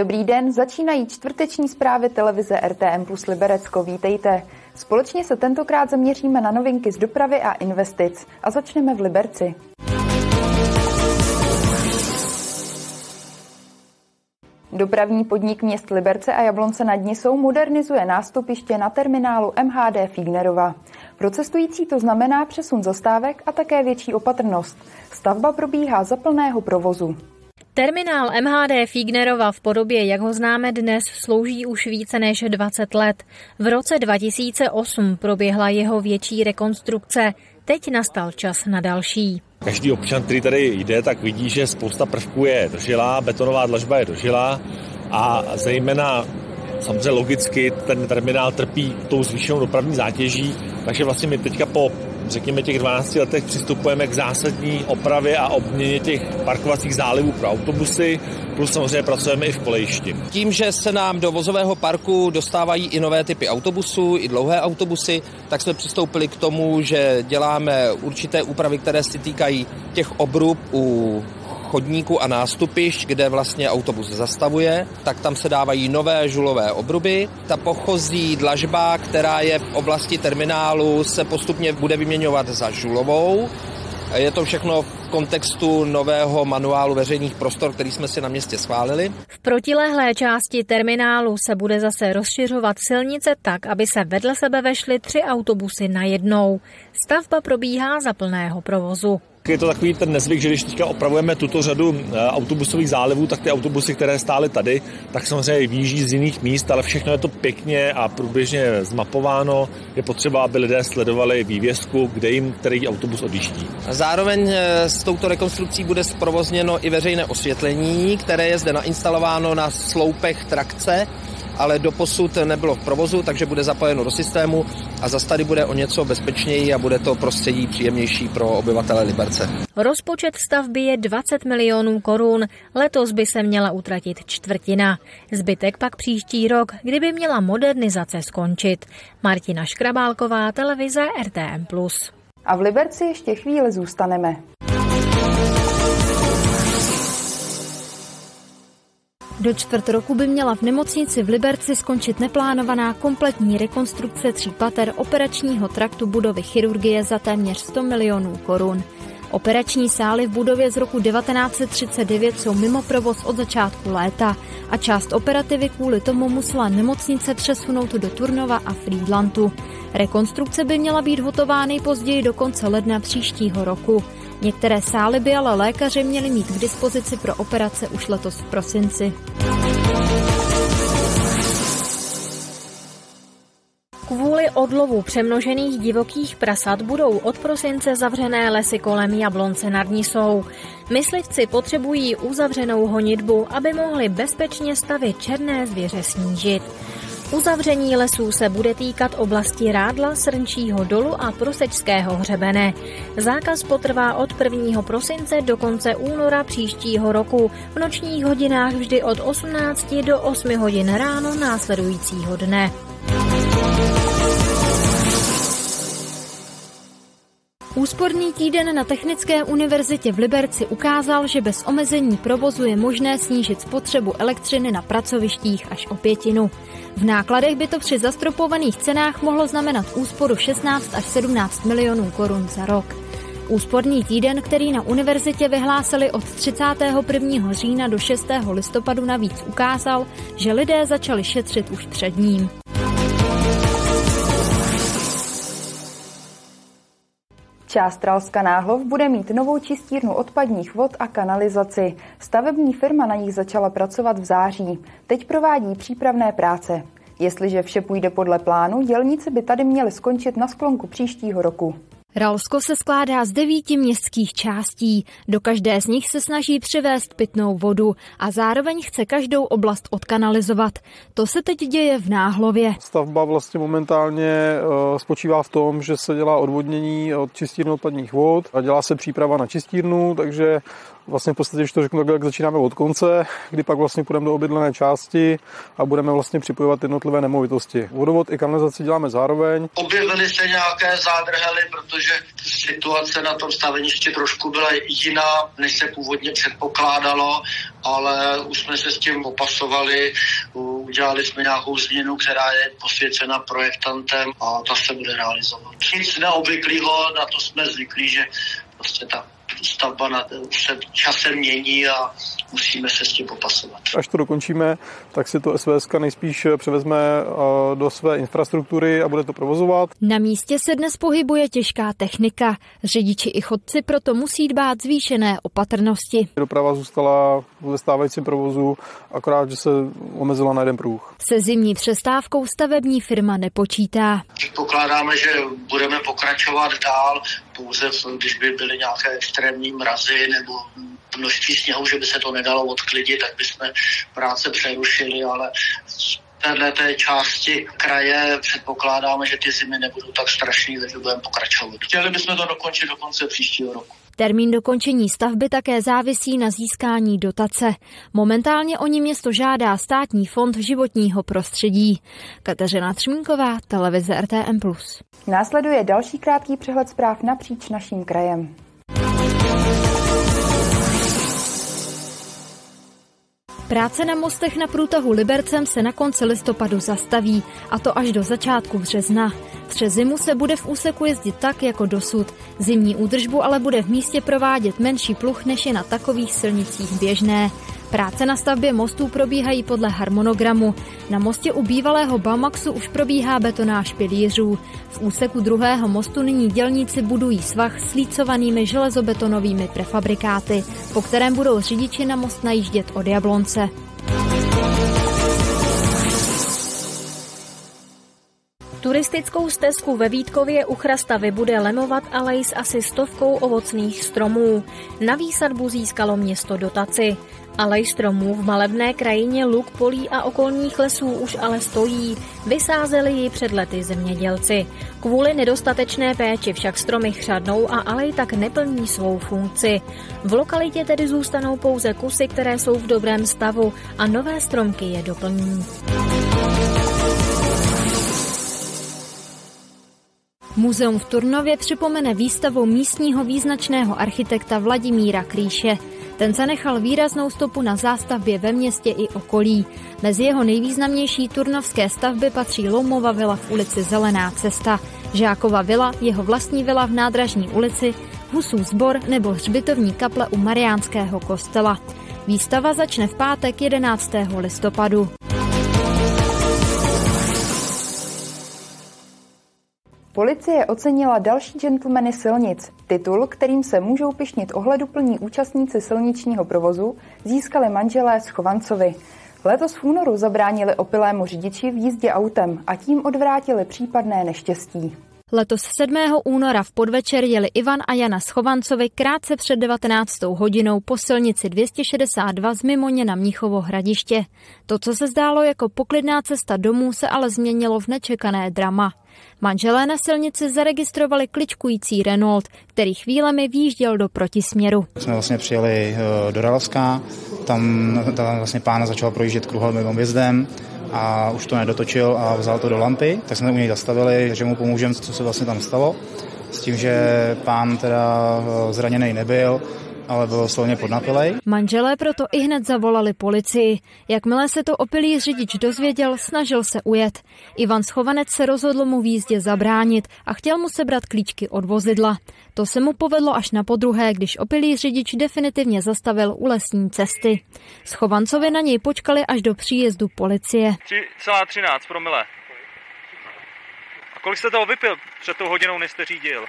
dobrý den, začínají čtvrteční zprávy televize RTM plus Liberecko. Vítejte. Společně se tentokrát zaměříme na novinky z dopravy a investic a začneme v Liberci. Dopravní podnik měst Liberce a Jablonce nad Nisou modernizuje nástupiště na terminálu MHD Fignerova. Pro cestující to znamená přesun zastávek a také větší opatrnost. Stavba probíhá za plného provozu. Terminál MHD Fignerova v podobě, jak ho známe dnes, slouží už více než 20 let. V roce 2008 proběhla jeho větší rekonstrukce. Teď nastal čas na další. Každý občan, který tady jde, tak vidí, že spousta prvků je dožilá, betonová dlažba je dožilá a zejména samozřejmě logicky ten terminál trpí tou zvýšenou dopravní zátěží, takže vlastně my teďka po řekněme těch 12 letech přistupujeme k zásadní opravě a obměně těch parkovacích zálivů pro autobusy, plus samozřejmě pracujeme i v kolejišti. Tím, že se nám do vozového parku dostávají i nové typy autobusů, i dlouhé autobusy, tak jsme přistoupili k tomu, že děláme určité úpravy, které se týkají těch obrub u chodníků a nástupišť, kde vlastně autobus zastavuje, tak tam se dávají nové žulové obruby. Ta pochozí dlažba, která je v oblasti terminálu, se postupně bude vyměňovat za žulovou. Je to všechno v kontextu nového manuálu veřejných prostor, který jsme si na městě schválili. V protilehlé části terminálu se bude zase rozšiřovat silnice tak, aby se vedle sebe vešly tři autobusy na jednou. Stavba probíhá za plného provozu. Je to takový ten nezvyk, že když teďka opravujeme tuto řadu eh, autobusových zálivů, tak ty autobusy, které stály tady, tak samozřejmě výjíždí z jiných míst, ale všechno je to pěkně a průběžně zmapováno. Je potřeba, aby lidé sledovali vývězku, kde jim který autobus odjíždí. Zároveň eh, s touto rekonstrukcí bude zprovozněno i veřejné osvětlení, které je zde nainstalováno na sloupech trakce ale doposud nebylo v provozu, takže bude zapojeno do systému a zase tady bude o něco bezpečněji a bude to prostředí příjemnější pro obyvatele Liberce. Rozpočet stavby je 20 milionů korun. Letos by se měla utratit čtvrtina. Zbytek pak příští rok, kdyby měla modernizace skončit. Martina Škrabálková, televize RTM+. A v Liberci ještě chvíli zůstaneme. Do čtvrt roku by měla v nemocnici v Liberci skončit neplánovaná kompletní rekonstrukce tří pater operačního traktu budovy chirurgie za téměř 100 milionů korun. Operační sály v budově z roku 1939 jsou mimo provoz od začátku léta a část operativy kvůli tomu musela nemocnice přesunout do Turnova a Friedlandu. Rekonstrukce by měla být hotová nejpozději do konce ledna příštího roku. Některé sály by ale lékaři měli mít k dispozici pro operace už letos v prosinci. Kvůli odlovu přemnožených divokých prasat budou od prosince zavřené lesy kolem Jablonce nad Nisou. Myslivci potřebují uzavřenou honitbu, aby mohli bezpečně stavit černé zvěře snížit. Uzavření lesů se bude týkat oblasti Rádla, Srnčího dolu a Prosečského hřebene. Zákaz potrvá od 1. prosince do konce února příštího roku, v nočních hodinách vždy od 18 do 8 hodin ráno následujícího dne. Úsporný týden na Technické univerzitě v Liberci ukázal, že bez omezení provozu je možné snížit spotřebu elektřiny na pracovištích až o pětinu. V nákladech by to při zastropovaných cenách mohlo znamenat úsporu 16 až 17 milionů korun za rok. Úsporný týden, který na univerzitě vyhlásili od 31. října do 6. listopadu navíc ukázal, že lidé začali šetřit už před ním. Část Tralska Náhlov bude mít novou čistírnu odpadních vod a kanalizaci. Stavební firma na nich začala pracovat v září. Teď provádí přípravné práce. Jestliže vše půjde podle plánu, dělníci by tady měli skončit na sklonku příštího roku. Ralsko se skládá z devíti městských částí. Do každé z nich se snaží přivést pitnou vodu a zároveň chce každou oblast odkanalizovat. To se teď děje v Náhlově. Stavba vlastně momentálně eh, spočívá v tom, že se dělá odvodnění od čistírny odpadních vod a dělá se příprava na čistírnu, takže Vlastně v podstatě, když to řeknu tak, začínáme od konce, kdy pak vlastně půjdeme do obydlené části a budeme vlastně připojovat jednotlivé nemovitosti. Vodovod i kanalizaci děláme zároveň. Objevily se nějaké zádrhely, protože situace na tom staveništi trošku byla jiná, než se původně předpokládalo, ale už jsme se s tím popasovali, udělali jsme nějakou změnu, která je posvěcena projektantem a ta se bude realizovat. Nic neobvyklého, na to jsme zvyklí, že prostě ta stavba na, se časem mění a musíme se s tím popasovat. Až to dokončíme, tak si to SVS nejspíš převezme eh, do své infrastruktury a bude to provozovat. Na místě se dnes pohybuje těžká technika. Řidiči i chodci proto musí dbát zvýšené opatrnosti. Doprava zůstala ve stávajícím provozu, akorát, že se omezila na jeden pruh. Se zimní přestávkou stavební firma nepočítá. Pokládáme, že budeme pokračovat dál, pouze když by byly nějaké extrémní mrazy nebo množství sněhu, že by se to nedalo odklidit, tak bychom práce přerušili, ale téhle té části kraje předpokládáme, že ty zimy nebudou tak strašný, takže budeme pokračovat. Chtěli bychom to dokončit do konce příštího roku. Termín dokončení stavby také závisí na získání dotace. Momentálně o ní město žádá státní fond životního prostředí. Kateřina Třmínková, televize RTM+. Následuje další krátký přehled zpráv napříč naším krajem. Práce na mostech na průtahu Libercem se na konci listopadu zastaví, a to až do začátku března. Přes zimu se bude v úseku jezdit tak, jako dosud. Zimní údržbu ale bude v místě provádět menší pluch, než je na takových silnicích běžné. Práce na stavbě mostů probíhají podle harmonogramu. Na mostě u bývalého Bamaxu už probíhá betonáž pilířů. V úseku druhého mostu nyní dělníci budují svah s lícovanými železobetonovými prefabrikáty, po kterém budou řidiči na most najíždět od Jablonce. Turistickou stezku ve Vítkově u Chrastavy bude lemovat alej s asi stovkou ovocných stromů. Na výsadbu získalo město dotaci. Alej stromů v malebné krajině luk, polí a okolních lesů už ale stojí. Vysázeli ji před lety zemědělci. Kvůli nedostatečné péči však stromy chřadnou a alej tak neplní svou funkci. V lokalitě tedy zůstanou pouze kusy, které jsou v dobrém stavu a nové stromky je doplní. Muzeum v Turnově připomene výstavu místního význačného architekta Vladimíra Klíše. Ten zanechal výraznou stopu na zástavbě ve městě i okolí. Mezi jeho nejvýznamnější turnovské stavby patří Loumova vila v ulici Zelená cesta, Žákova vila, jeho vlastní vila v nádražní ulici, Husů sbor nebo hřbitovní kaple u Mariánského kostela. Výstava začne v pátek 11. listopadu. Policie ocenila další gentlemany silnic. Titul, kterým se můžou pišnit ohleduplní účastníci silničního provozu, získali manželé z Chovancovi. Letos v únoru zabránili opilému řidiči v jízdě autem a tím odvrátili případné neštěstí. Letos 7. února v podvečer jeli Ivan a Jana Schovancovi krátce před 19. hodinou po silnici 262 z Mimoně na Mnichovo hradiště. To, co se zdálo jako poklidná cesta domů, se ale změnilo v nečekané drama. Manželé na silnici zaregistrovali kličkující Renault, který chvílemi výjížděl do protisměru. Jsme vlastně přijeli eh, do Ralovská, tam, tam vlastně pána začal projíždět kruhovým objezdem a už to nedotočil a vzal to do lampy, tak jsme u něj zastavili, že mu pomůžeme, co se vlastně tam stalo. S tím, že pán teda eh, zraněný nebyl, ale byl silně podnapilej. Manželé proto i hned zavolali policii. Jakmile se to opilý řidič dozvěděl, snažil se ujet. Ivan Schovanec se rozhodl mu v jízdě zabránit a chtěl mu sebrat klíčky od vozidla. To se mu povedlo až na podruhé, když opilý řidič definitivně zastavil u lesní cesty. Schovancovi na něj počkali až do příjezdu policie. 3,13 promile. A kolik jste toho vypil před tou hodinou, než jste řídil?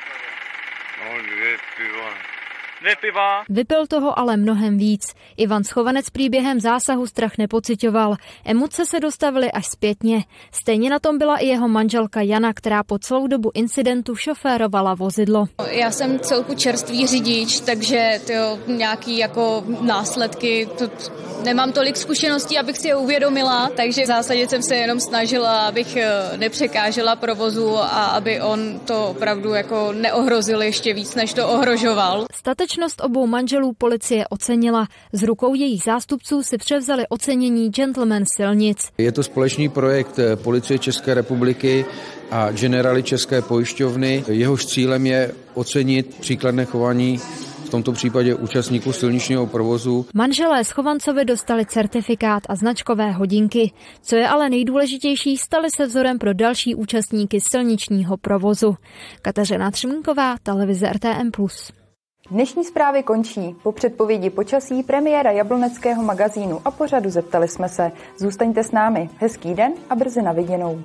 No, dvě piva dvě piva. Vypil toho ale mnohem víc. Ivan Schovanec příběhem zásahu strach nepocitoval. Emoce se dostavily až zpětně. Stejně na tom byla i jeho manželka Jana, která po celou dobu incidentu šoférovala vozidlo. Já jsem celku čerstvý řidič, takže tyjo, nějaký jako následky, to, nemám tolik zkušeností, abych si je uvědomila, takže v zásadě jsem se jenom snažila, abych eh, nepřekážela provozu a aby on to opravdu jako neohrozil ještě víc, než to ohrožoval. Statečně Společnost obou manželů policie ocenila. Z rukou jejich zástupců si převzali ocenění Gentleman silnic. Je to společný projekt Policie České republiky a Generali České pojišťovny. Jehož cílem je ocenit příkladné chování v tomto případě účastníků silničního provozu. Manželé Schovancovi dostali certifikát a značkové hodinky. Co je ale nejdůležitější, stali se vzorem pro další účastníky silničního provozu. Kateřina Třmínková, televize RTM+. Dnešní zprávy končí. Po předpovědi počasí premiéra jabloneckého magazínu a pořadu zeptali jsme se. Zůstaňte s námi. Hezký den a brzy na viděnou.